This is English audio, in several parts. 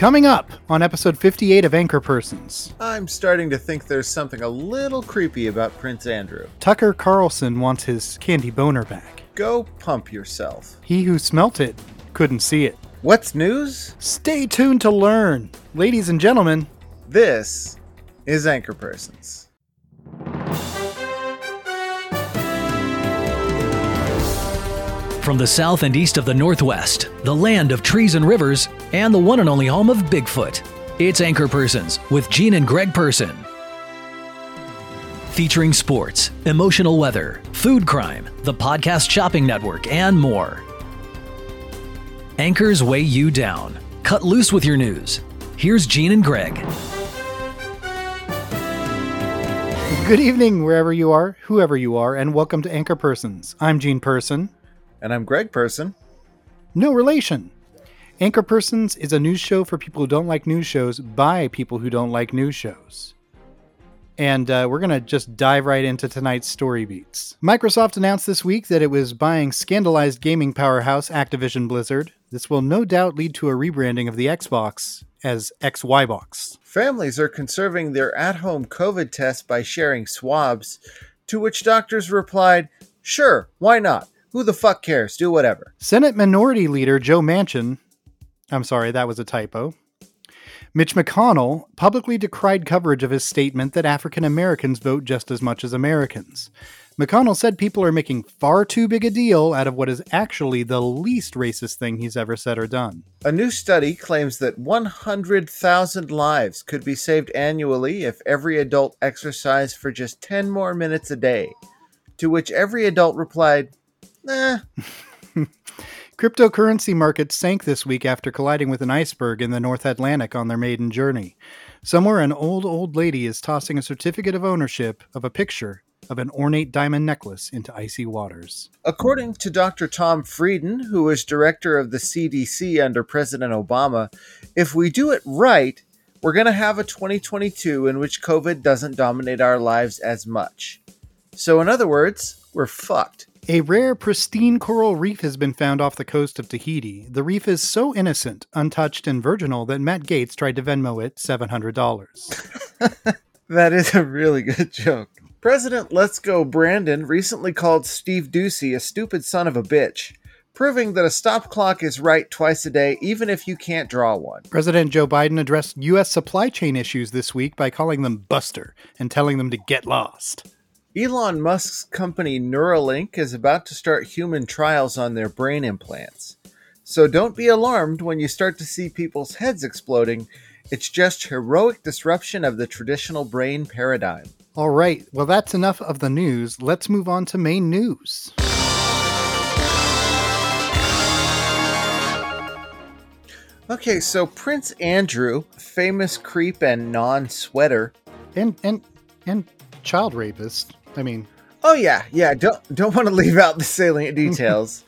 Coming up on episode 58 of Anchor Persons, I'm starting to think there's something a little creepy about Prince Andrew. Tucker Carlson wants his candy boner back. Go pump yourself. He who smelt it couldn't see it. What's news? Stay tuned to learn. Ladies and gentlemen, This is Anchor Persons. From the south and east of the Northwest, the land of trees and rivers, and the one and only home of Bigfoot, it's Anchor Persons with Gene and Greg Person. Featuring sports, emotional weather, food crime, the podcast shopping network, and more. Anchors weigh you down. Cut loose with your news. Here's Gene and Greg. good evening wherever you are, whoever you are, and welcome to Anchor Persons. I'm Gene Person. And I'm Greg Person. No relation. Anchor Persons is a news show for people who don't like news shows by people who don't like news shows. And uh, we're going to just dive right into tonight's story beats. Microsoft announced this week that it was buying scandalized gaming powerhouse Activision Blizzard. This will no doubt lead to a rebranding of the Xbox as XYBox. Families are conserving their at home COVID tests by sharing swabs, to which doctors replied, Sure, why not? Who the fuck cares? Do whatever. Senate Minority Leader Joe Manchin, I'm sorry, that was a typo. Mitch McConnell publicly decried coverage of his statement that African Americans vote just as much as Americans. McConnell said people are making far too big a deal out of what is actually the least racist thing he's ever said or done. A new study claims that 100,000 lives could be saved annually if every adult exercised for just 10 more minutes a day. To which every adult replied, Nah, Cryptocurrency markets sank this week after colliding with an iceberg in the North Atlantic on their maiden journey. Somewhere, an old, old lady is tossing a certificate of ownership of a picture of an ornate diamond necklace into icy waters. According to Dr. Tom Frieden, who was director of the CDC under President Obama, if we do it right, we're going to have a 2022 in which COVID doesn't dominate our lives as much. So, in other words, we're fucked. A rare, pristine coral reef has been found off the coast of Tahiti. The reef is so innocent, untouched, and virginal that Matt Gaetz tried to Venmo it $700. That is a really good joke. President Let's Go Brandon recently called Steve Doocy a stupid son of a bitch, proving that a stop clock is right twice a day, even if you can't draw one. President Joe Biden addressed U.S. supply chain issues this week by calling them Buster and telling them to get lost. Elon Musk's company Neuralink is about to start human trials on their brain implants. So don't be alarmed when you start to see people's heads exploding. It's just heroic disruption of the traditional brain paradigm. All right, well, that's enough of the news. Let's move on to main news. Okay, so Prince Andrew, famous creep and non-sweater. And and and child rapist. I mean, Oh yeah, yeah. Don't don't want to leave out the salient details.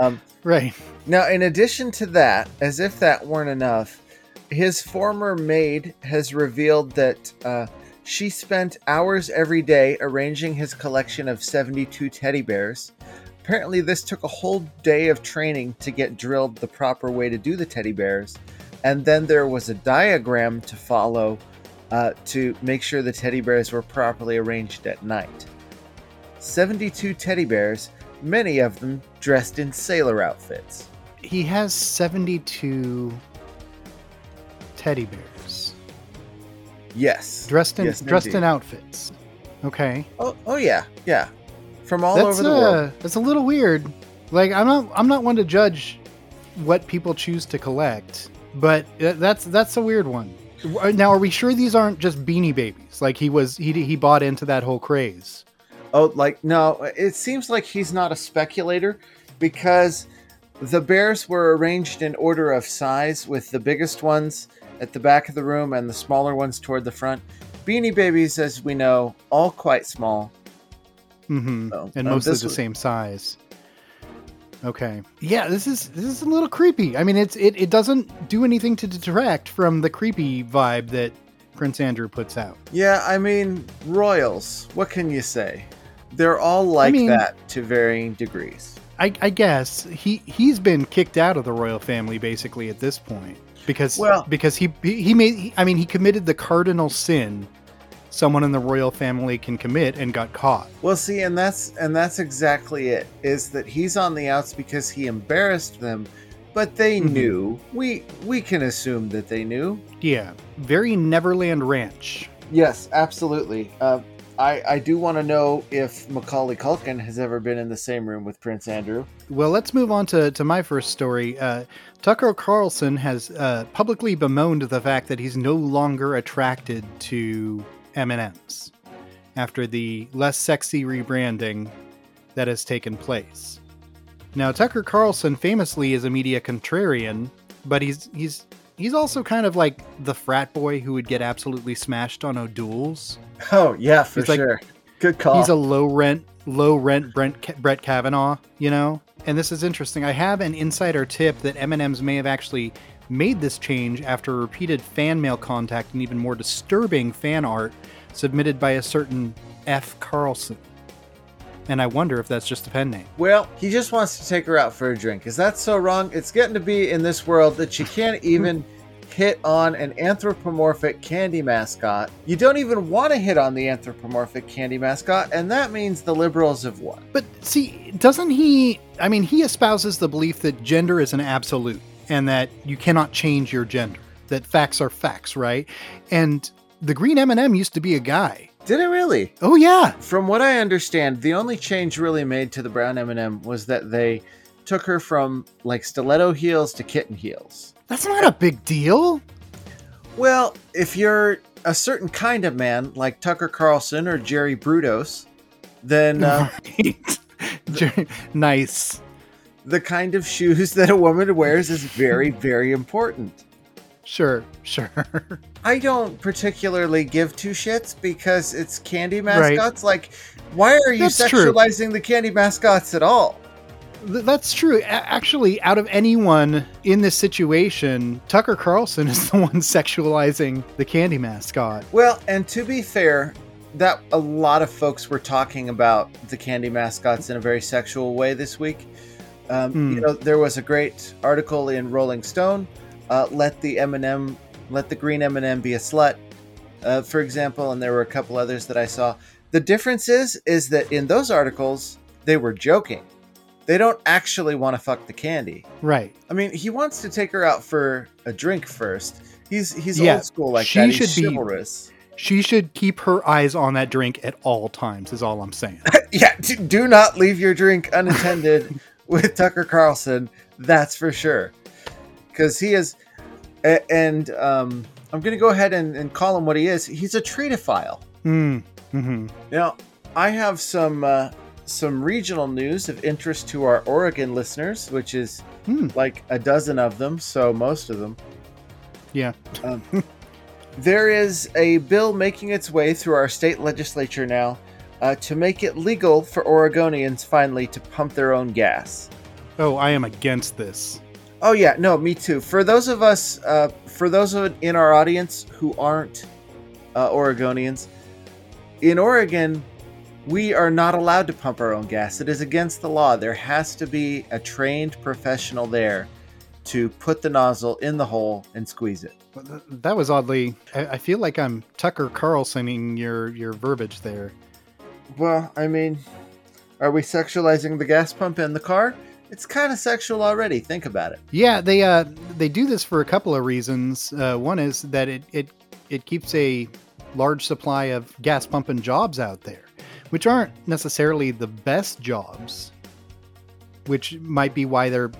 um, right. Now, in addition to that, as if that weren't enough, his former maid has revealed that uh, she spent hours every day arranging his collection of 72 teddy bears. Apparently, this took a whole day of training to get drilled the proper way to do the teddy bears. And then there was a diagram to follow uh, to make sure the teddy bears were properly arranged at night. 72 teddy bears, many of them dressed in sailor outfits. He has 72 teddy bears Yes. dressed in Yes, dressed in outfits. Okay. Oh, oh yeah, yeah. From all that's over the uh, world. that's a little weird. Like I'm not I'm not one to judge what people choose to collect, but that's that's a weird one. Now, are we sure these aren't just Beanie Babies? Like he was he he bought into that whole craze. Oh, like no, it seems like he's not a speculator because the bears were arranged in order of size, with the biggest ones at the back of the room and the smaller ones toward the front. Beanie Babies, as we know, all quite small. hmm So, and uh, mostly the was- same size. Okay. Yeah, this is this is a little creepy. I mean, it's it, it doesn't do anything to detract from the creepy vibe that Prince Andrew puts out. Yeah, I mean, royals. What can you say? They're all like mean- that to varying degrees. I, I guess he he's been kicked out of the royal family basically at this point. because Well- because he he he made he- I mean he committed the cardinal sin someone in the royal family can commit and got caught. Well, see, and that's and that's exactly it. Is that he's on the outs because he embarrassed them, but they Mhm. knew. We we can assume that they knew. Yeah, very Neverland Ranch. Yes, absolutely. Uh, I I do want to know if Macaulay Culkin has ever been in the same room with Prince Andrew. Well, let's move on to, to my first story. Uh, Tucker Carlson has uh, publicly bemoaned the fact that he's no longer attracted to M&Ms after the less sexy rebranding that has taken place. Now, Tucker Carlson famously is a media contrarian, but he's he's he's also kind of like the frat boy who would get absolutely smashed on O'Doul's. Oh yeah, for He's like- sure. Good call. He's a low rent, low rent Brent Brett Kavanaugh, you know. And this is interesting. I have an insider tip that M&M's may have actually made this change after repeated fan mail contact and even more disturbing fan art submitted by a certain F. Carlson. And I wonder if that's just a pen name. Well, he just wants to take her out for a drink. Is that so wrong? It's getting to be in this world that you can't even hit on an anthropomorphic candy mascot. You don't even want to hit on the anthropomorphic candy mascot, and that means the liberals have won. But see, doesn't he? I mean, he espouses the belief that gender is an absolute and that you cannot change your gender. That facts are facts, right? And the green M&M used to be a guy. Did it really? Oh yeah, From what I understand, the only change really made to the brown M&M was that they took her from like stiletto heels to kitten heels. that's not a big deal. Well, if you're a certain kind of man like Tucker Carlson or Jerry Brudos, then uh, Right. Jer- nice. The kind of shoes that a woman wears is very, very important. Sure, sure. I don't particularly give two shits because it's candy Right. mascots. Like, why are you That's true. sexualizing the candy mascots at all? That's true. Actually, out of anyone in this situation, Tucker Carlson is the one sexualizing the candy mascot. Well, and to be fair, that a lot of folks were talking about the candy mascots in a very sexual way this week. Um, Hmm. You know, there was a great article in Rolling Stone. Uh, let the M&M, let the green M&M be a slut, uh, for example, and there were a couple others that I saw. The difference is, is that in those articles they were joking. They don't actually want to fuck the candy. Right. I mean, he wants to take her out for a drink first. He's he's Yeah, old school like she that. He's should be- chivalrous. She should keep her eyes on that drink at all times, is all I'm saying. Yeah, do not leave your drink unattended with Tucker Carlson. That's for sure, because he is, and um, I'm going to go ahead and, and call him what he is. He's a treatophile. Mm. hmm Now, I have some uh, some regional news of interest to our Oregon listeners, which is Hmm. like a dozen of them, so most of them. Yeah. Um, there is a bill making its way through our state legislature now uh, to make it legal for Oregonians finally to pump their own gas. Oh, I am against this. Oh yeah, no, me too. For those of us, uh, for those of in our audience who aren't uh, Oregonians, in Oregon, we are not allowed to pump our own gas. It is against the law. There has to be a trained professional there to put the nozzle in the hole and squeeze it. That was oddly. I, feel like I'm Tucker Carlsoning your your verbiage there. Well, I mean, are we sexualizing the gas pump in the car? It's kind of sexual already. Think about it. Yeah, they uh they do this for a couple of reasons. Uh, one is that it it it keeps a large supply of gas pumping jobs out there, which aren't necessarily the best jobs. Which might be why they're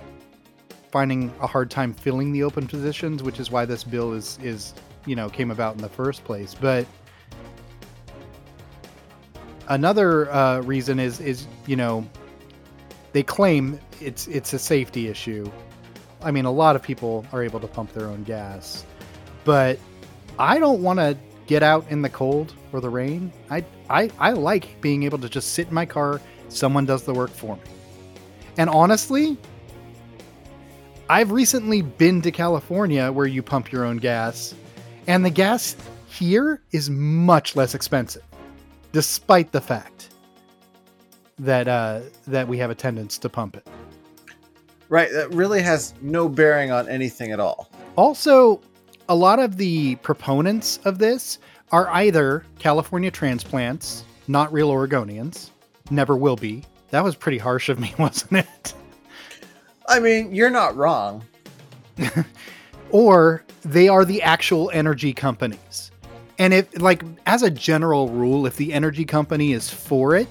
finding a hard time filling the open positions, which is why this bill is is you know came about in the first place. But another uh, reason is is you know they claim it's it's a safety issue. I mean, a lot of people are able to pump their own gas, but I don't want to get out in the cold or the rain. I, I I like being able to just sit in my car. Someone does the work for me. And honestly, I've recently been to California where you pump your own gas, and the gas here is much less expensive, despite the fact that uh, that we have a tendency to pump it. Right. That really has no bearing on anything at all. Also, a lot of the proponents of this are either California transplants, not real Oregonians, never will be. That was pretty harsh of me, wasn't it? I mean, you're not wrong. or they are the actual energy companies. And if, like, as a general rule, if the energy company is for it,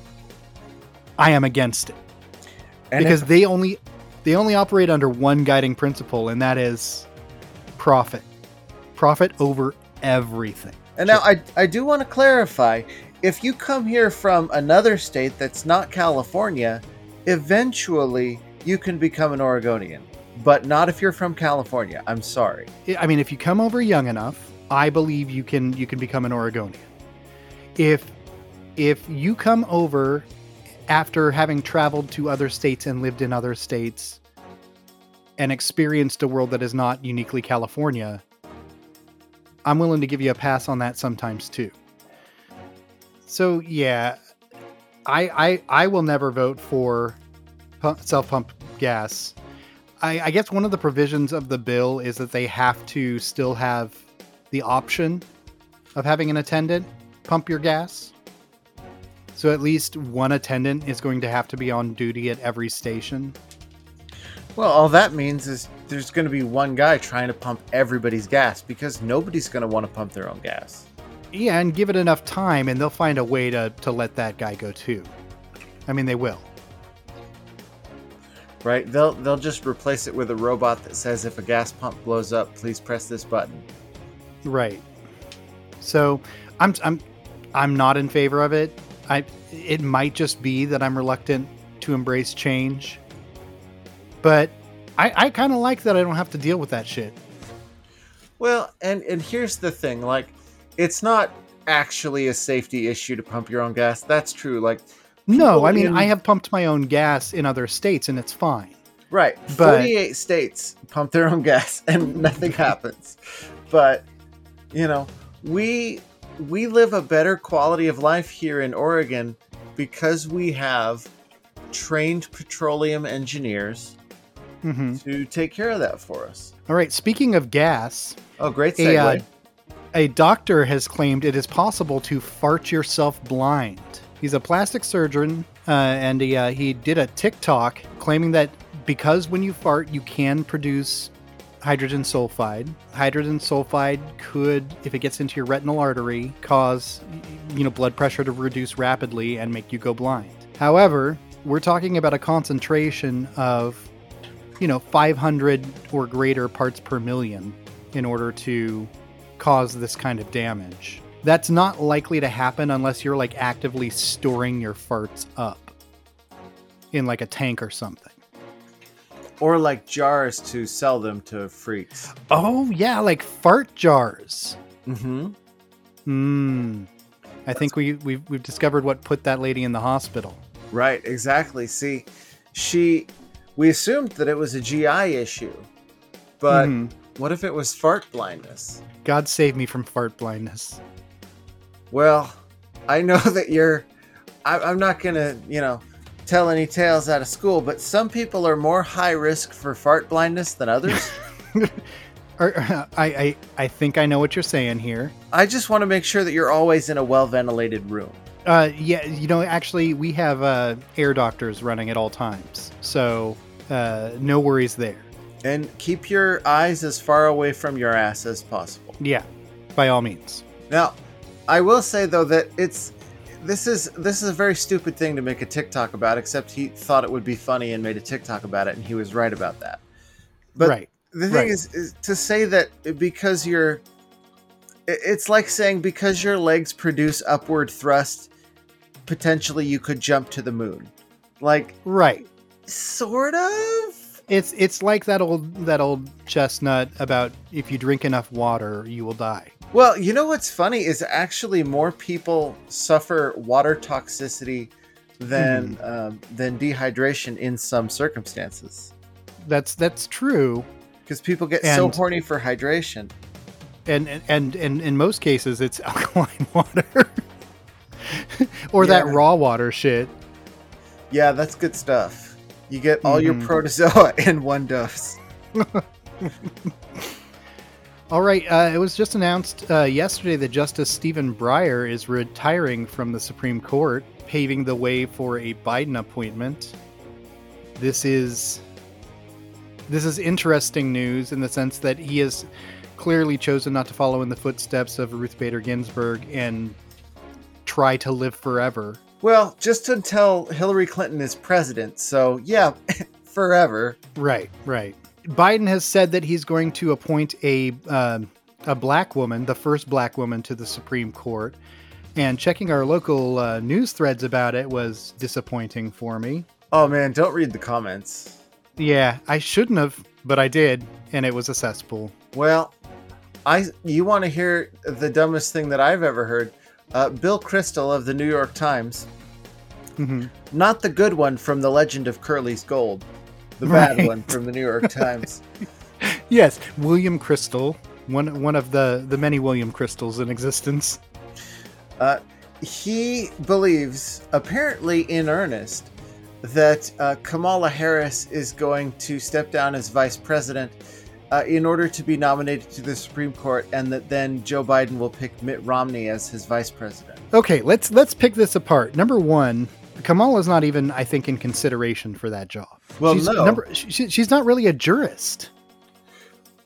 I am against it And because if- they only they only operate under one guiding principle, and that is profit, profit over everything. And now I, I do want to clarify if you come here from another state that's not California, eventually you can become an Oregonian. But not if you're from California. I'm sorry. I mean, if you come over young enough, I believe you can you can become an Oregonian. If if you come over after having traveled to other states and lived in other states and experienced a world that is not uniquely California, I'm willing to give you a pass on that sometimes too. So yeah, I I I will never vote for self pump gas. I, I guess one of the provisions of the bill is that they have to still have the option of having an attendant pump your gas. So at least one attendant is going to have to be on duty at every station. Well, all that means is there's going to be one guy trying to pump everybody's gas because nobody's going to want to pump their own gas. Yeah, and give it enough time and they'll find a way to, to let that guy go too. I mean, they will. Right? They'll they'll just replace it with a robot that says if a gas pump blows up, please press this button. Right. So I'm I'm I'm not in favor of it. I it might just be that I'm reluctant to embrace change. But I, I kind of like that I don't have to deal with that shit. Well, and and here's the thing, like it's not actually a safety issue to pump your own gas. That's true. Like No, I mean in- I have pumped my own gas in other states and it's fine. Right. But- 48 states pump their own gas and nothing happens. But you know, we we live a better quality of life here in Oregon because we have trained petroleum engineers hmm to take care of that for us. All right. Speaking of gas, Oh, great a, segue. uh, a doctor has claimed it is possible to fart yourself blind. He's a plastic surgeon, uh, and he, uh, he did a TikTok claiming that because when you fart, you can produce hydrogen sulfide. Hydrogen sulfide could, if it gets into your retinal artery, cause you know blood pressure to reduce rapidly and make you go blind. However, we're talking about a concentration of you know 500 or greater parts per million in order to cause this kind of damage. That's not likely to happen unless you're like actively storing your farts up in like a tank or something. Or like jars to sell them to freaks. Oh yeah, like fart jars. Mhm. Hmm. I think we we've, we've discovered what put that lady in the hospital. Right, exactly. See, she we assumed that it was a GI issue. But Mhm. what if it was fart blindness? God save me from fart blindness. Well, I know that you're. I, I'm not gonna, you know, tell any tales out of school, but some people are more high risk for fart blindness than others. I, I I think I know what you're saying here. I just want to make sure that you're always in a well ventilated room. Uh, yeah, you know, actually, we have uh, air doctors running at all times, so uh, no worries there. And keep your eyes as far away from your ass as possible. Yeah, by all means. Now, I will say though that it's this is this is a very stupid thing to make a TikTok about. Except he thought it would be funny and made a TikTok about it, and he was right about that. But right. the thing right. is, is to say that because you're, it's like saying because your legs produce upward thrust, potentially you could jump to the moon. Like Right. sort of. It's it's like that old that old chestnut about if you drink enough water, you will die. Well, you know what's funny is actually more people suffer water toxicity than um, than dehydration in some circumstances That's that's true. because people get so horny for hydration. and and and in most cases it's alkaline water or that raw water shit Yeah, that's good stuff. You get all your Mhm. protozoa in one dose. All right. Uh, it was just announced uh, yesterday that Justice Stephen Breyer is retiring from the Supreme Court, paving the way for a Biden appointment. This is this is interesting news in the sense that he has clearly chosen not to follow in the footsteps of Ruth Bader Ginsburg and try to live forever. Well, just until Hillary Clinton is president. So, yeah, forever. Right, right. Biden has said that he's going to appoint a uh, a black woman, the first black woman to the Supreme Court. And checking our local uh, news threads about it was disappointing for me. Oh man, don't read the comments. Yeah, I shouldn't have, but I did, and it was a cesspool. Well, I you want to hear the dumbest thing that I've ever heard? Uh, Bill Kristol of the New York Times, hmm not the good one from The Legend of Curly's Gold, the Right. bad one from the New York Times. Yes, William Kristol, one one of the the many William Kristols in existence. Uh, he believes, apparently in earnest, that uh, Kamala Harris is going to step down as vice president uh, in order to be nominated to the Supreme Court, and that then Joe Biden will pick Mitt Romney as his vice president. Okay, let's let's pick this apart. Number one, Kamala's not even, I think, in consideration for that job. Well, she's, no. number, she, she's not really a jurist.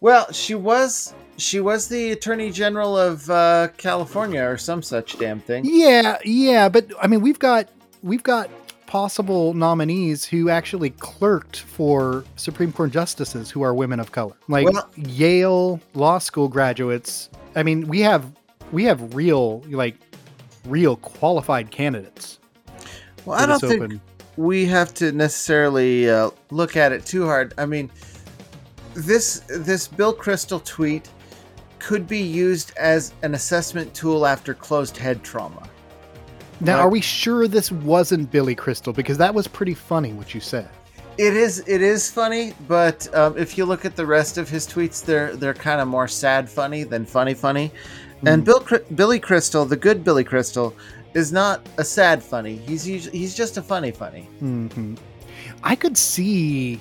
Well, she was she was the Attorney General of uh, California or some such damn thing. Yeah, yeah, but I mean, we've got we've got possible nominees who actually clerked for Supreme Court justices who are women of color, like Well- Yale law school graduates. I mean, we have we have real like real qualified candidates. Well, I don't think open- we have to necessarily uh, look at it too hard. I mean, this this Bill Kristol tweet could be used as an assessment tool after closed head trauma. Now, are we sure this wasn't Billy Crystal? Because that was pretty funny what you said. It is it is funny, but um, if you look at the rest of his tweets, they're they're kind of more sad funny than funny funny. And Bill Billy Crystal, the good Billy Crystal, is not a sad funny. He's he's just a funny funny. hmm I could see,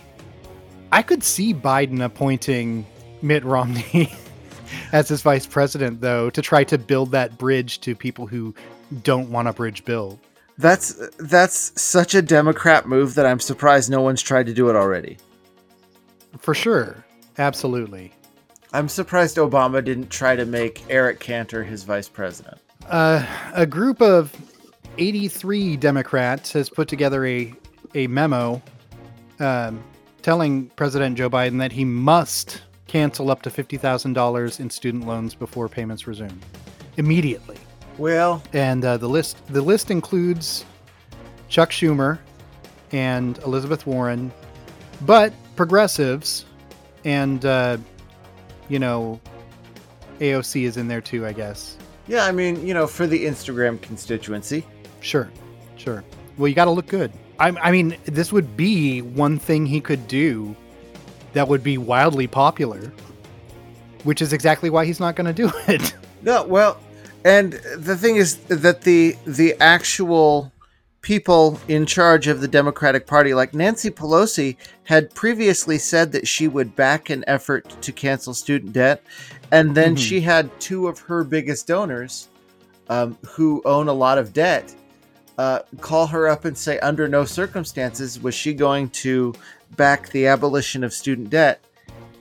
I could see Biden appointing Mitt Romney as his vice president, though, to try to build that bridge to people who don't want a bridge built. That's that's such a Democrat move that I'm surprised no one's tried to do it already. For sure, absolutely. I'm surprised Obama didn't try to make Eric Cantor his vice president. Uh, a group of 83 Democrats has put together a a memo um, telling President Joe Biden that he must cancel up to fifty thousand dollars in student loans before payments resume immediately. Well, And uh, the list the list includes Chuck Schumer and Elizabeth Warren, but progressives and uh, you know AOC is in there too, I guess. yeah, I mean, you know, for the Instagram constituency. Sure, sure. Well, you got to look good. I, I mean, this would be one thing he could do that would be wildly popular, which is exactly why he's not going to do it. No, well, and the thing is that the the actual people in charge of the Democratic Party, like Nancy Pelosi, had previously said that she would back an effort to cancel student debt, and then Mhm. she had two of her biggest donors, um, who own a lot of debt, uh, call her up and say, under no circumstances was she going to back the abolition of student debt,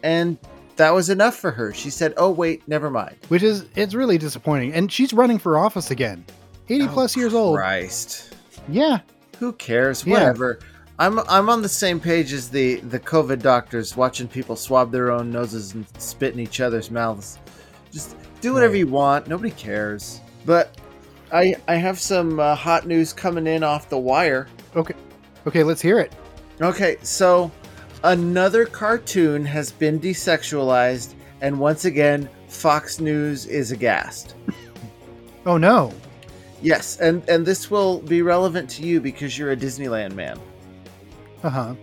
and that was enough for her. She said, "Oh wait, never mind." which is it's really disappointing. And she's running for office again, eighty plus years old. Christ. Yeah, Who cares? Yeah. Whatever. I'm I'm on the same page as the the COVID doctors watching people swab their own noses and spit in each other's mouths. Just do whatever Right. you want. Nobody cares. But I I have some uh, hot news coming in off the wire. okay, okay. Let's hear it. Okay, so another cartoon has been desexualized, and once again, Fox News is aghast. Oh no, Yes, and and this will be relevant to you because you're a Disneyland man. uh huh.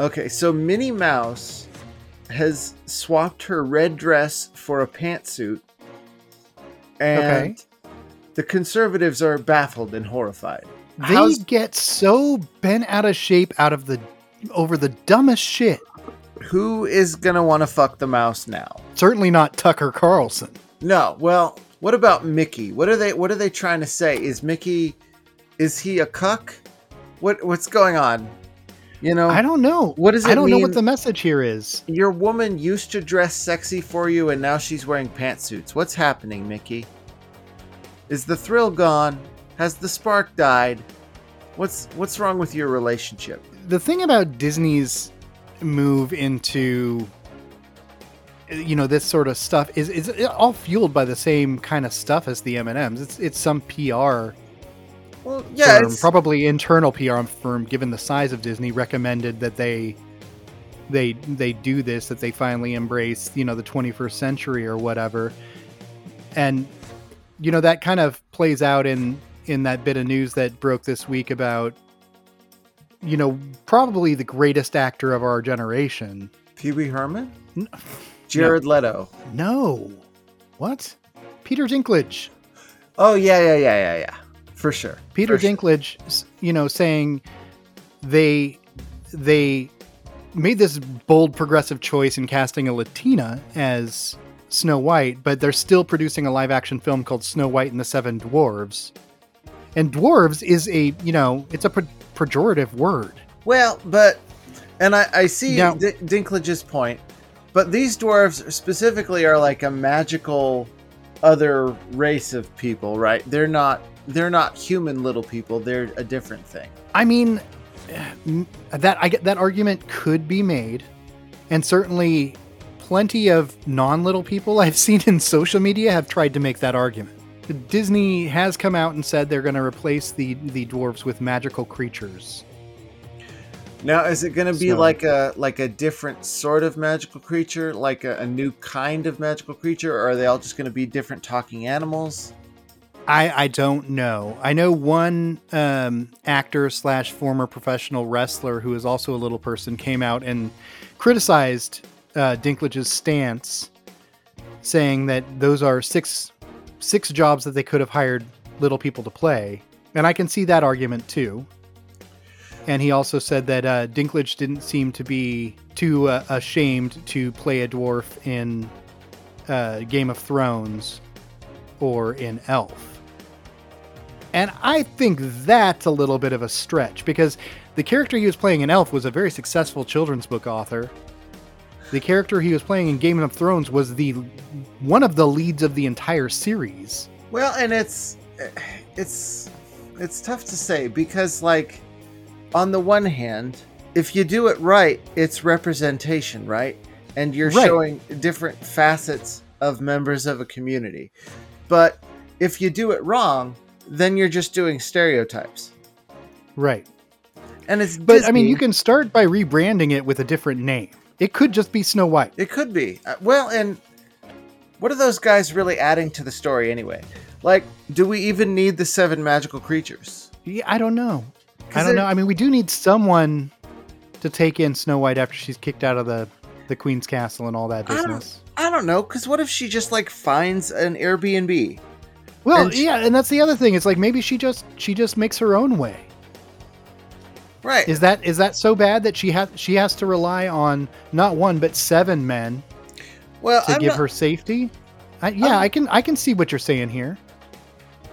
Okay, so Minnie Mouse has swapped her red dress for a pantsuit, and Okay. the conservatives are baffled and horrified. They How's- get so bent out of shape out of the over the dumbest shit. Who is gonna want to fuck the mouse now? certainly not Tucker Carlson. No. Well, what about Mickey? What are they what are they trying to say? Is Mickey is he a cuck? What what's going on? You know, I don't know. What does I don't know what the message here is. your woman used to dress sexy for you and now she's wearing pantsuits. What's happening, Mickey? Is the thrill gone? Has the spark died? What's what's wrong with your relationship? The thing about Disney's move into you know this sort of stuff is is all fueled by the same kind of stuff as the M&Ms. It's it's some PR Well, yeah, firm, it's, probably internal PR firm, given the size of Disney, recommended that they they they do this, that they finally embrace, you know, the 21st century or whatever. And you know that kind of plays out in in that bit of news that broke this week about you know probably the greatest actor of our generation. Pee Wee Herman, N- Jared Leto. No, what? Peter Dinklage. Oh yeah, yeah, yeah, yeah, yeah, for sure. Peter For. Dinklage, s- you know, saying they they made this bold progressive choice in casting a Latina as Snow White, but they're still producing a live action film called Snow White and the Seven Dwarves. And dwarves is a, you know, it's a pejorative word. Well, but and I, I see Now- D- Dinklage's point, but these dwarves specifically are like a magical other race of people, right? They're not they're not human little people. They're a different thing. I mean, that I get that argument could be made, and certainly plenty of non-little people I've seen in social media have tried to make that argument. Disney has come out and said they're going to replace the the dwarves with magical creatures. Now, is it going to be So- like a like a different sort of magical creature, like a, a new kind of magical creature, or are they all just going to be different talking animals? I I don't know. I know one um, actor slash former professional wrestler who is also a little person came out and criticized uh, Dinklage's stance, saying that those are six six jobs that they could have hired little people to play, and I can see that argument too. And he also said that uh, Dinklage didn't seem to be too uh, ashamed to play a dwarf in uh, Game of Thrones or in Elf. And I think that's a little bit of a stretch because the character he was playing in Elf was a very successful children's book author. The character he was playing in Game of Thrones was the one of the leads of the entire series. Well, and it's it's it's tough to say because like on the one hand, if you do it right, it's representation, right? And you're Right. showing different facets of members of a community. But if you do it wrong, then you're just doing stereotypes. Right. And it's But I mean, you can start by rebranding it with a different name. It could just be Snow White. It could be. Uh, well, and what are those guys really adding to the story anyway? Like, do we even need the seven magical creatures? Yeah, I don't know. I don't know. I mean, we do need someone to take in Snow White after she's kicked out of the the Queen's castle and all that I don't- business. I don't know, because what if she just like finds an Airbnb? Well, and she- yeah, and that's the other thing. It's like maybe she just she just makes her own way. Right. Is that is that so bad that she has she has to rely on not one but seven men well, to I'm give not- her safety? I, yeah, I'm- I can I can see what you're saying here.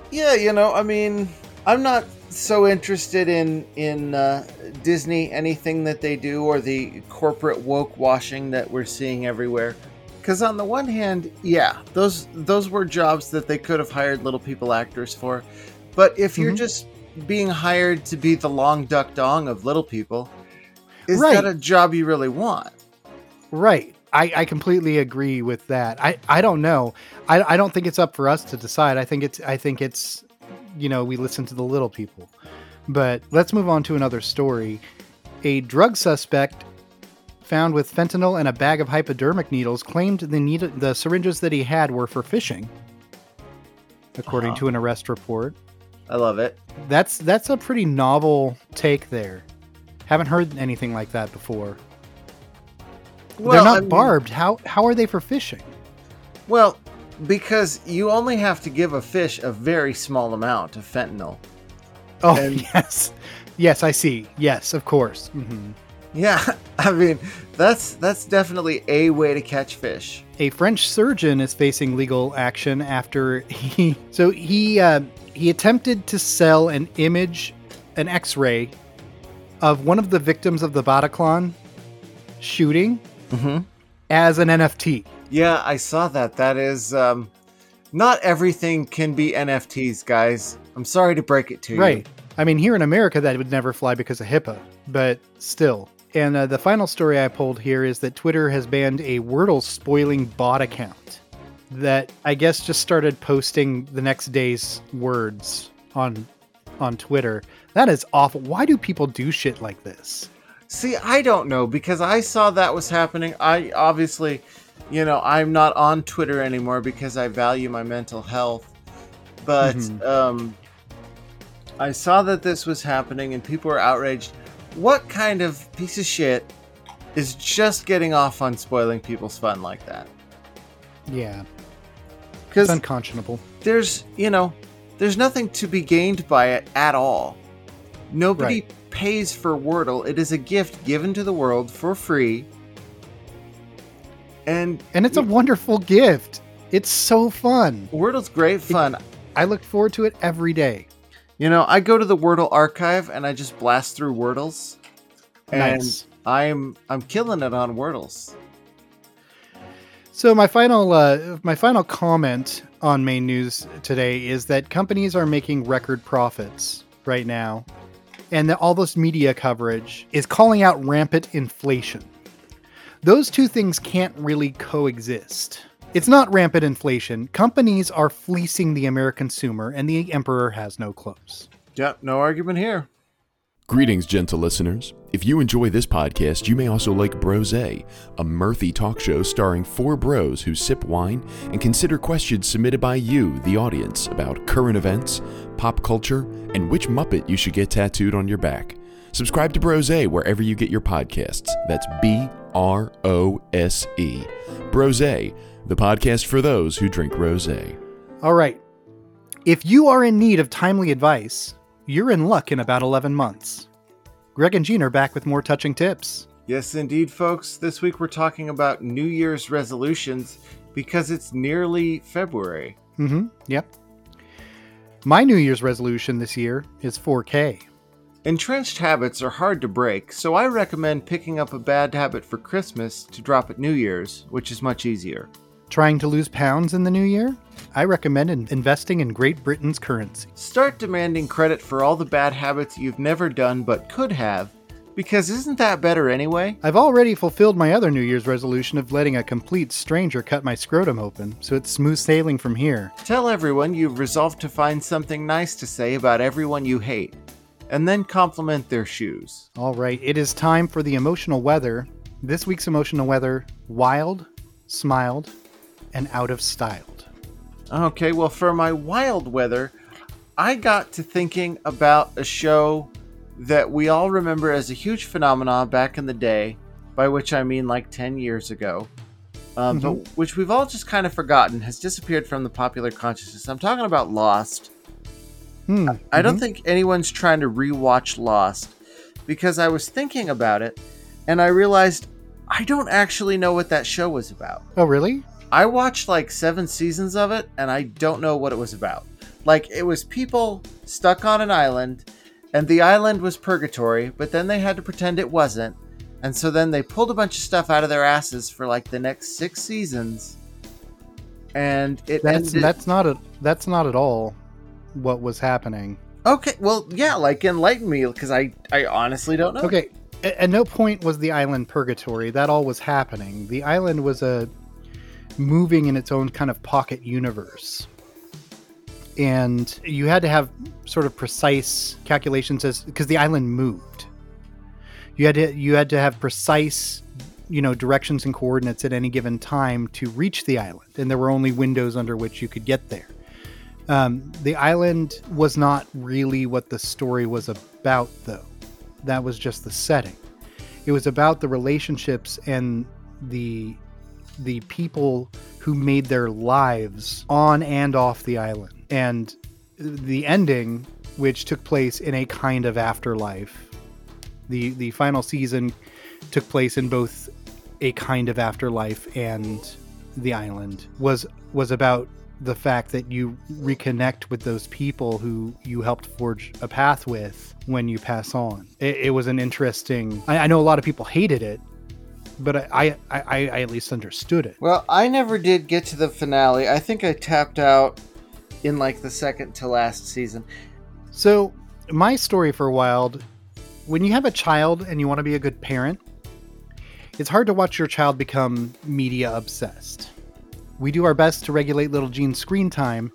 Yeah, you know, I mean, I'm not so interested in in uh, Disney anything that they do or the corporate woke washing that we're seeing everywhere. Because on the one hand, yeah, those those were jobs that they could have hired little people actors for. But if you're Mhm. just being hired to be the Long Duk Dong of little people, is Right. that a job you really want? Right. I, I completely agree with that. I, I don't know. I, I don't think it's up for us to decide. I think it's I think it's you know, we listen to the little people. But let's move on to another story. A drug suspect found with fentanyl and a bag of hypodermic needles claimed the needle, the syringes that he had were for fishing. According Uh-huh. to an arrest report. I love it. That's that's a pretty novel take there. Haven't heard anything like that before. They're not I mean- barbed. How how are they for fishing? Well, because you only have to give a fish a very small amount of fentanyl. Oh And- yes, yes, I see. Yes, of course. hmm Yeah, I mean, that's that's definitely a way to catch fish. A French surgeon is facing legal action after he so he uh, he attempted to sell an image, an X-ray, of one of the victims of the Bataclan shooting Mm-hmm. as an NFT. Yeah, I saw that. That is, um, not everything can be NFTs, guys. I'm sorry to break it to you. Right. I mean, here in America, that would never fly because of HIPAA, but still. And uh, the final story I pulled here is that Twitter has banned a Wordle spoiling bot account that I guess just started posting the next day's words on on Twitter. That is awful. Why do people do shit like this? See, I don't know because I saw that was happening. I obviously, you know, I'm not on Twitter anymore because I value my mental health. But Mhm. um, I saw that this was happening and people were outraged. What kind of piece of shit is just getting off on spoiling people's fun like that? Yeah, Because unconscionable. there's, you know, there's nothing to be gained by it at all. Nobody Right. pays for Wordle. It is a gift given to the world for free. And And it's a wonderful gift. It's so fun. Wordle's great fun. I look forward to it every day. You know, I go to the Wordle archive and I just blast through Wordles. And Nice. I'm I'm killing it on Wordles. So my final uh, my final comment on main news today is that companies are making record profits right now, and that all this media coverage is calling out rampant inflation. Those two things can't really coexist. It's not rampant inflation. Companies are fleecing the American consumer, and the emperor has no clothes. Yep, no argument here. Greetings, gentle listeners. If you enjoy this podcast, you may also like Brose, a mirthy talk show starring four bros who sip wine and consider questions submitted by you, the audience, about current events, pop culture, and which Muppet you should get tattooed on your back. Subscribe to Brose wherever you get your podcasts. That's B R O S E. Brose, the podcast for those who drink rose. All right. If you are in need of timely advice, you're in luck in about 11 months. Greg and Gene are back with more touching tips. Yes, indeed, folks. This week we're talking about New Year's resolutions because it's nearly February. Mm-hmm. Yep. My New Year's resolution this year is 4K. Entrenched habits are hard to break, so I recommend picking up a bad habit for Christmas to drop at New Year's, which is much easier. Trying to lose pounds in the new year? I recommend in- investing in Great Britain's currency. Start demanding credit for all the bad habits you've never done but could have, because isn't that better anyway? I've already fulfilled my other New Year's resolution of letting a complete stranger cut my scrotum open, so it's smooth sailing from here. Tell everyone you've resolved to find something nice to say about everyone you hate, and then compliment their shoes. All right, it is time for the emotional weather. This week's emotional weather wild, smiled, and out of styled. Okay, well, for my wild weather, I got to thinking about a show that we all remember as a huge phenomenon back in the day, by which I mean like 10 years ago, um, but which we've all just kind of forgotten, has disappeared from the popular consciousness. I'm talking about Lost. Hmm. I don't think anyone's trying to rewatch Lost because I was thinking about it and I realized I don't actually know what that show was about. Oh, really? I watched like seven seasons of it and I don't know what it was about. Like, it was people stuck on an island and the island was purgatory, but then they had to pretend it wasn't. And so then they pulled a bunch of stuff out of their asses for like the next six seasons. And it That's ended. that's not a that's not at all what was happening. Okay, well, yeah, like enlighten me because I, I honestly don't know. Okay, at, at no point was the island purgatory. That all was happening. The island was a moving in its own kind of pocket universe. And you had to have sort of precise calculations as because the island moved. You had to you had to have precise you know directions and coordinates at any given time to reach the island and there were only windows under which you could get there um, the island was not really what the story was about though that was just the setting it was about the relationships and the the people who made their lives on and off the island and the ending which took place in a kind of afterlife the the final season took place in both a kind of afterlife and the island was was about the fact that you reconnect with those people who you helped forge a path with when you pass on. It, it was an interesting. I, I, know a lot of people hated it, but I, I, I, I at least understood it. Well, I never did get to the finale. I think I tapped out in like the second to last season. So, my story for Wild when you have a child and you want to be a good parent, it's hard to watch your child become media obsessed. We do our best to regulate little Gene's screen time,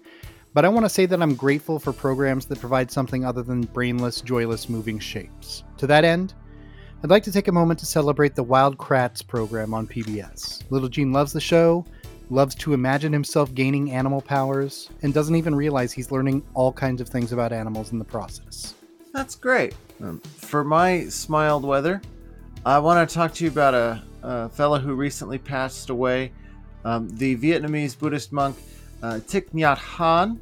but I want to say that I'm grateful for programs that provide something other than brainless, joyless moving shapes. To that end, I'd like to take a moment to celebrate the Wild Kratts program on PBS. Little Gene loves the show, loves to imagine himself gaining animal powers, and doesn't even realize he's learning all kinds of things about animals in the process. That's great. Um, for my smiled weather, I want to talk to you about a, a fellow who recently passed away, um, the Vietnamese Buddhist monk uh, Thich Nhat Hanh,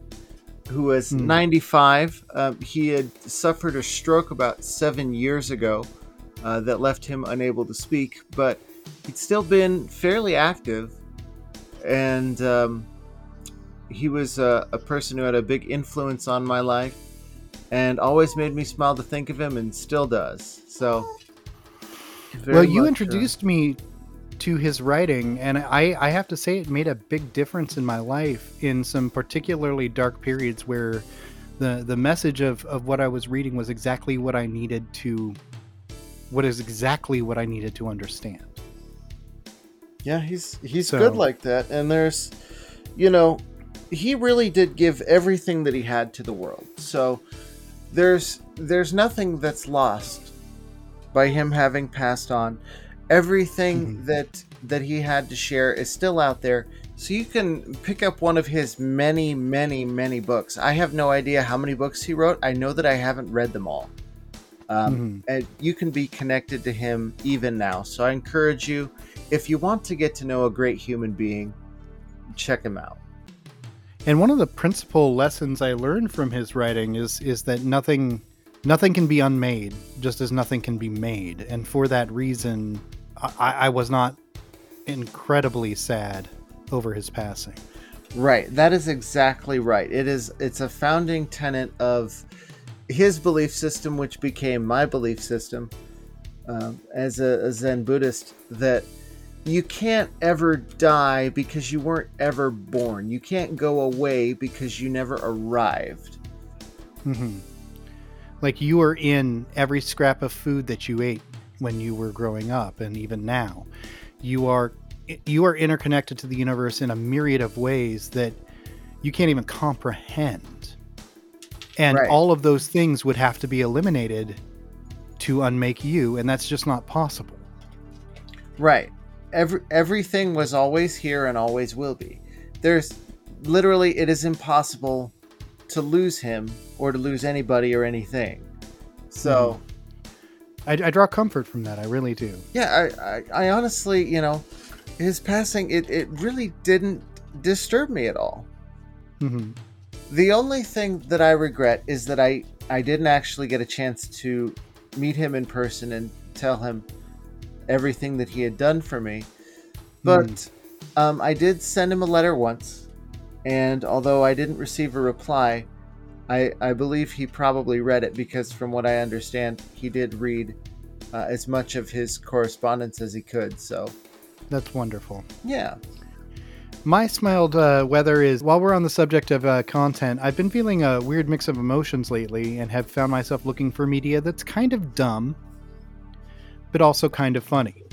who was hmm. 95. Um, he had suffered a stroke about seven years ago uh, that left him unable to speak, but he'd still been fairly active, and um, he was a, a person who had a big influence on my life and always made me smile to think of him and still does. So, well, you uh, introduced me to his writing, and I, I have to say it made a big difference in my life in some particularly dark periods where the the message of, of what I was reading was exactly what I needed to what is exactly what I needed to understand. Yeah, he's he's so, good like that. And there's you know, he really did give everything that he had to the world. So there's there's nothing that's lost by him having passed on. Everything mm-hmm. that that he had to share is still out there. So you can pick up one of his many, many, many books. I have no idea how many books he wrote. I know that I haven't read them all. Um, mm-hmm. And you can be connected to him even now. So I encourage you, if you want to get to know a great human being, check him out. And one of the principal lessons I learned from his writing is is that nothing nothing can be unmade, just as nothing can be made. And for that reason, I, I was not incredibly sad over his passing. Right. That is exactly right. It is it's a founding tenet of his belief system, which became my belief system um, as a, a Zen Buddhist, that you can't ever die because you weren't ever born. You can't go away because you never arrived. Mm-hmm. Like you are in every scrap of food that you ate when you were growing up, and even now, you are you are interconnected to the universe in a myriad of ways that you can't even comprehend. And right. all of those things would have to be eliminated to unmake you, and that's just not possible. Right every everything was always here and always will be. There's literally it is impossible to lose him or to lose anybody or anything. So mm-hmm. I, I, draw comfort from that. I really do. Yeah, I, I, I honestly, you know, his passing it, it really didn't disturb me at all. Mm-hmm. The only thing that I regret is that I I didn't actually get a chance to meet him in person and tell him everything that he had done for me. But mm. um, I did send him a letter once, and although I didn't receive a reply, I, I believe he probably read it because, from what I understand, he did read uh, as much of his correspondence as he could. So that's wonderful. Yeah. My smiled uh, weather is while we're on the subject of uh, content, I've been feeling a weird mix of emotions lately and have found myself looking for media that's kind of dumb but also kind of funny.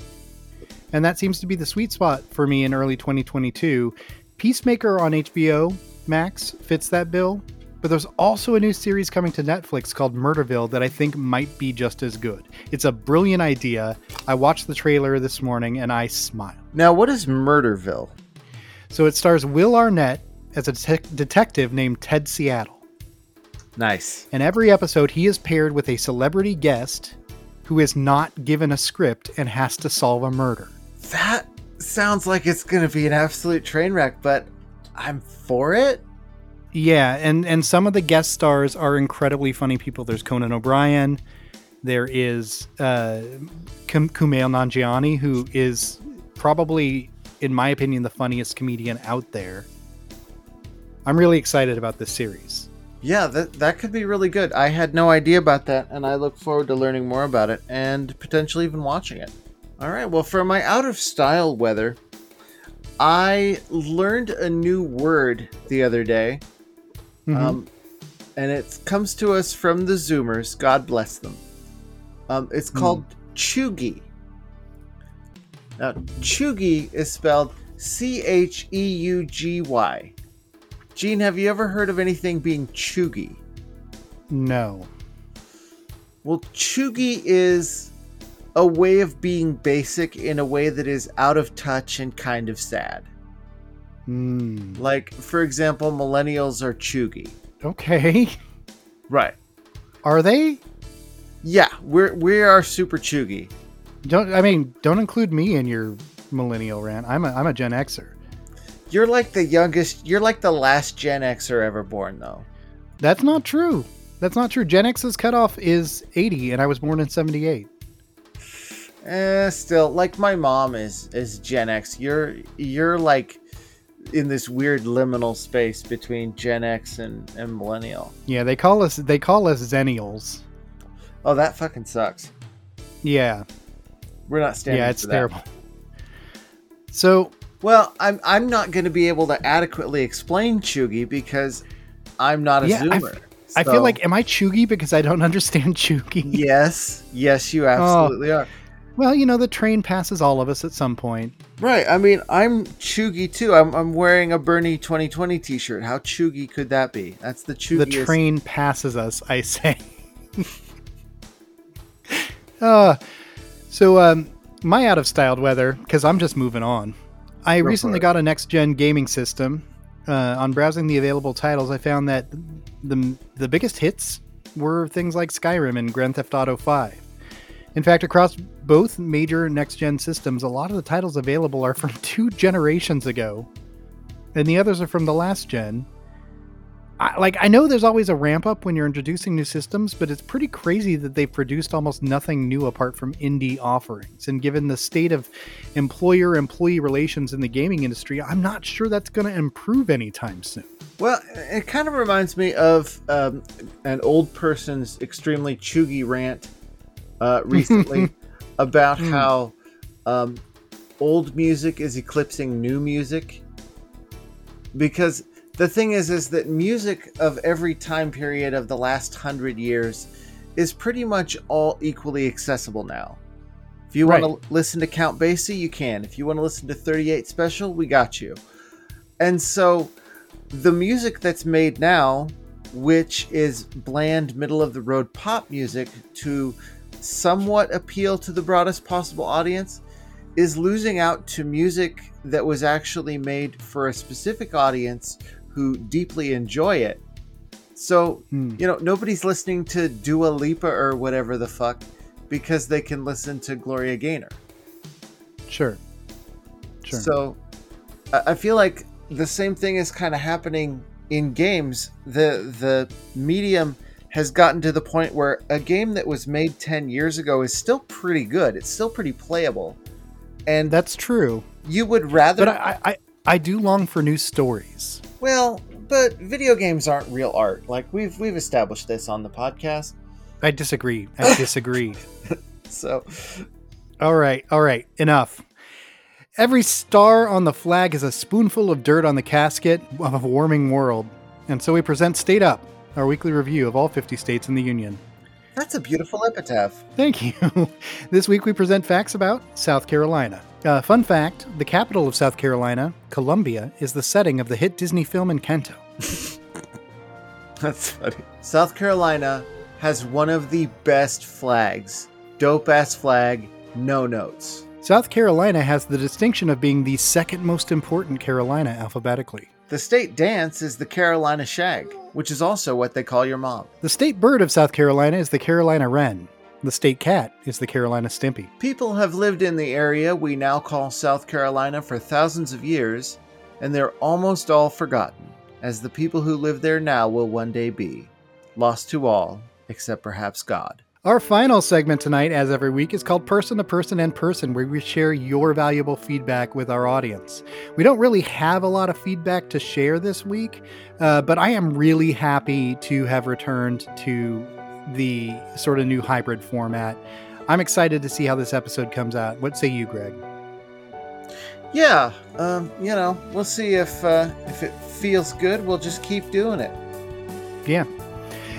And that seems to be the sweet spot for me in early 2022. Peacemaker on HBO Max fits that bill, but there's also a new series coming to Netflix called Murderville that I think might be just as good. It's a brilliant idea. I watched the trailer this morning and I smiled. Now, what is Murderville? So it stars Will Arnett as a te- detective named Ted Seattle. Nice. In every episode, he is paired with a celebrity guest who is not given a script and has to solve a murder. That sounds like it's going to be an absolute train wreck, but I'm for it. Yeah, and and some of the guest stars are incredibly funny people. There's Conan O'Brien, There is uh, Kumail Nanjiani, who is probably, in my opinion, the funniest comedian out there. I'm really excited about this series. Yeah, that that could be really good. I had no idea about that, and I look forward to learning more about it and potentially even watching it. All right. Well, for my out of style weather, I learned a new word the other day, Mhm. um, and it comes to us from the Zoomers. God bless them. Um, it's called cheugy. Now, cheugy is spelled C H E U G Y. Gene, have you ever heard of anything being cheugy? no. Well, cheugy is a way of being basic in a way that is out of touch and kind of sad. Hmm. Like, for example, millennials are cheugy. Okay. Right. Are they? Yeah, we're we are super cheugy. Don't I mean? Don't include me in your millennial rant. I'm a I'm a Gen Xer. You're like the youngest. You're like the last Gen Xer ever born, though. That's not true. That's not true. Gen X's cutoff is 80, and I was born in 78. Eh, still, like my mom is is Gen X. You're you're like in this weird liminal space between Gen X and, and millennial. Yeah, they call us they call us Zennials. Oh, that fucking sucks. Yeah, We're not standing. yeah, it's terrible. So Well, I'm I'm not going to be able to adequately explain Cheugy because I'm not a Yeah, I f- Zoomer. I feel like, am I cheugy because I don't understand cheugy? yes, yes, Oh. you absolutely are. Well, you know, the train passes all of us at some point. Right. I mean, I'm Cheugy too. I'm I'm wearing a Bernie 2020 T-shirt. How Cheugy could that be? That's the Cheugy. The train passes us, I say. uh, so, um, my out of styled weather, because I'm just moving on. I for recently got a next gen gaming system. Uh, on browsing the available titles, I found that the, the biggest hits were things like Skyrim and Grand Theft Auto 5. In fact, across both major next gen systems, a lot of the titles available are from two generations ago, and the others are from the last gen. I, like I know there's always a ramp up when you're introducing new systems, but it's pretty crazy that they've produced almost nothing new apart from indie offerings. And given the state of employer-employee relations in the gaming industry, I'm not sure that's going to improve anytime soon. Well, it kind of reminds me of um, an old person's extremely chuggy rant uh, recently about Hmm. how um, old music is eclipsing new music. Because the thing is, is that music of every time period of the last hundred years is pretty much all equally accessible now. If you want to listen to Count Basie, you can. If you want to listen to 38 Special, we got you. And so the music that's made now, which is bland, middle of the road pop music to somewhat appeal to the broadest possible audience, is losing out to music that was actually made for a specific audience who deeply enjoy it. So, Hmm. you know, nobody's listening to Dua Lipa or whatever the fuck because they can listen to Gloria Gaynor. Sure. Sure. So I feel like the same thing is kind of happening in games. The the medium has gotten to the point where a game that was made 10 years ago is still pretty good. It's still pretty playable. And that's true. you would rather But I, I, I do long for new stories. Well, but video games aren't real art. Like we've we've established this on the podcast. I disagree. I disagree. So All right, all right, enough. Every star on the flag is a spoonful of dirt on the casket of a warming world. And so we present State Up, our weekly review of all 50 states in the Union. That's a beautiful epitaph. Thank you. this week we present facts about South Carolina. Uh, fun fact the capital of South Carolina, Columbia, is the setting of the hit Disney film Encanto. That's funny. South Carolina has one of the best flags. Dope ass flag, no notes. South Carolina has the distinction of being the second most important Carolina alphabetically. The state dance is the Carolina Shag, which is also what they call your mom. The state bird of South Carolina is the Carolina wren. The state cat is the Carolina stimpy. People have lived in the area we now call South Carolina for thousands of years, and they're almost all forgotten, as the people who live there now will one day be. Lost to all, except perhaps God. Our final segment tonight, as every week, is called Person to Person and Person, where we share your valuable feedback with our audience. We don't really have a lot of feedback to share this week, uh, but I am really happy to have returned to the sort of new hybrid format. I'm excited to see how this episode comes out. What say you, Greg? Yeah, um, you know, we'll see if uh, if it feels good. We'll just keep doing it. Yeah.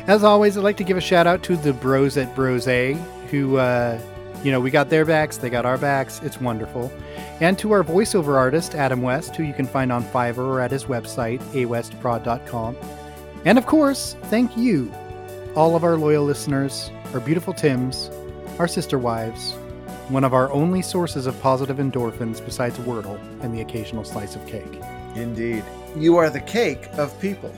As always, I'd like to give a shout out to the bros at Bros A, who, uh, you know, we got their backs, they got our backs. It's wonderful. And to our voiceover artist, Adam West, who you can find on Fiverr or at his website, awestprod.com. And of course, thank you, all of our loyal listeners, our beautiful Tims, our sister wives, one of our only sources of positive endorphins besides Wordle and the occasional slice of cake. Indeed. You are the cake of people.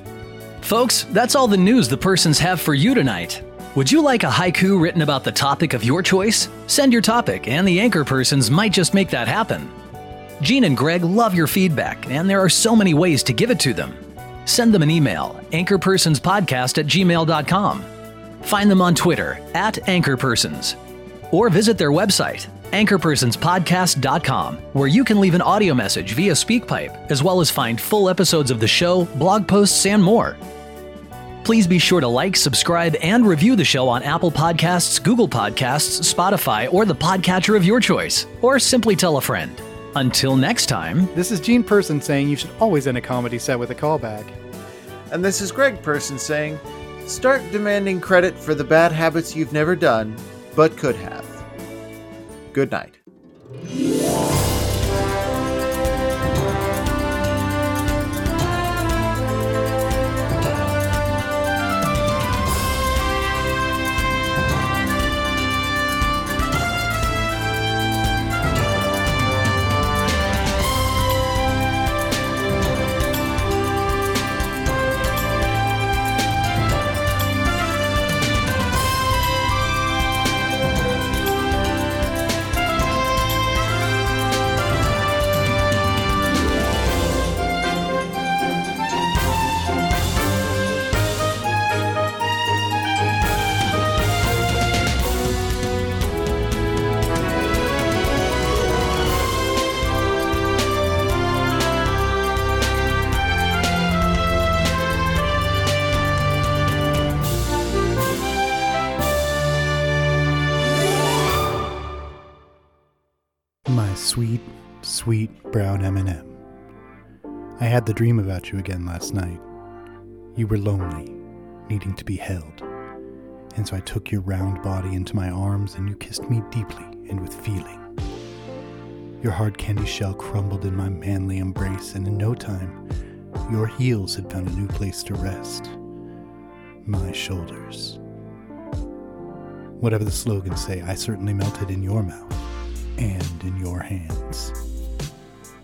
Folks, that's all the news the persons have for you tonight. Would you like a haiku written about the topic of your choice? Send your topic, and the anchor persons might just make that happen. Gene and Greg love your feedback, and there are so many ways to give it to them. Send them an email, anchorpersonspodcast at gmail.com. Find them on Twitter, at anchorpersons. Or visit their website, anchorpersonspodcast.com, where you can leave an audio message via SpeakPipe, as well as find full episodes of the show, blog posts, and more. Please be sure to like, subscribe, and review the show on Apple Podcasts, Google Podcasts, Spotify, or the podcatcher of your choice, or simply tell a friend. Until next time, This is Gene Person saying you should always end a comedy set with a callback. And this is Greg Person saying, start demanding credit for the bad habits you've never done, but could have. Good night. Brown M&M. I had the dream about you again last night. You were lonely, needing to be held. And so I took your round body into my arms and you kissed me deeply and with feeling. Your hard candy shell crumbled in my manly embrace, and in no time, your heels had found a new place to rest. My shoulders. Whatever the slogans say, I certainly melted in your mouth and in your hands.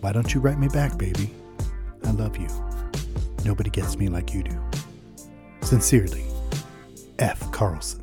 Why don't you write me back, baby? I love you. Nobody gets me like you do. Sincerely, F. Carlson.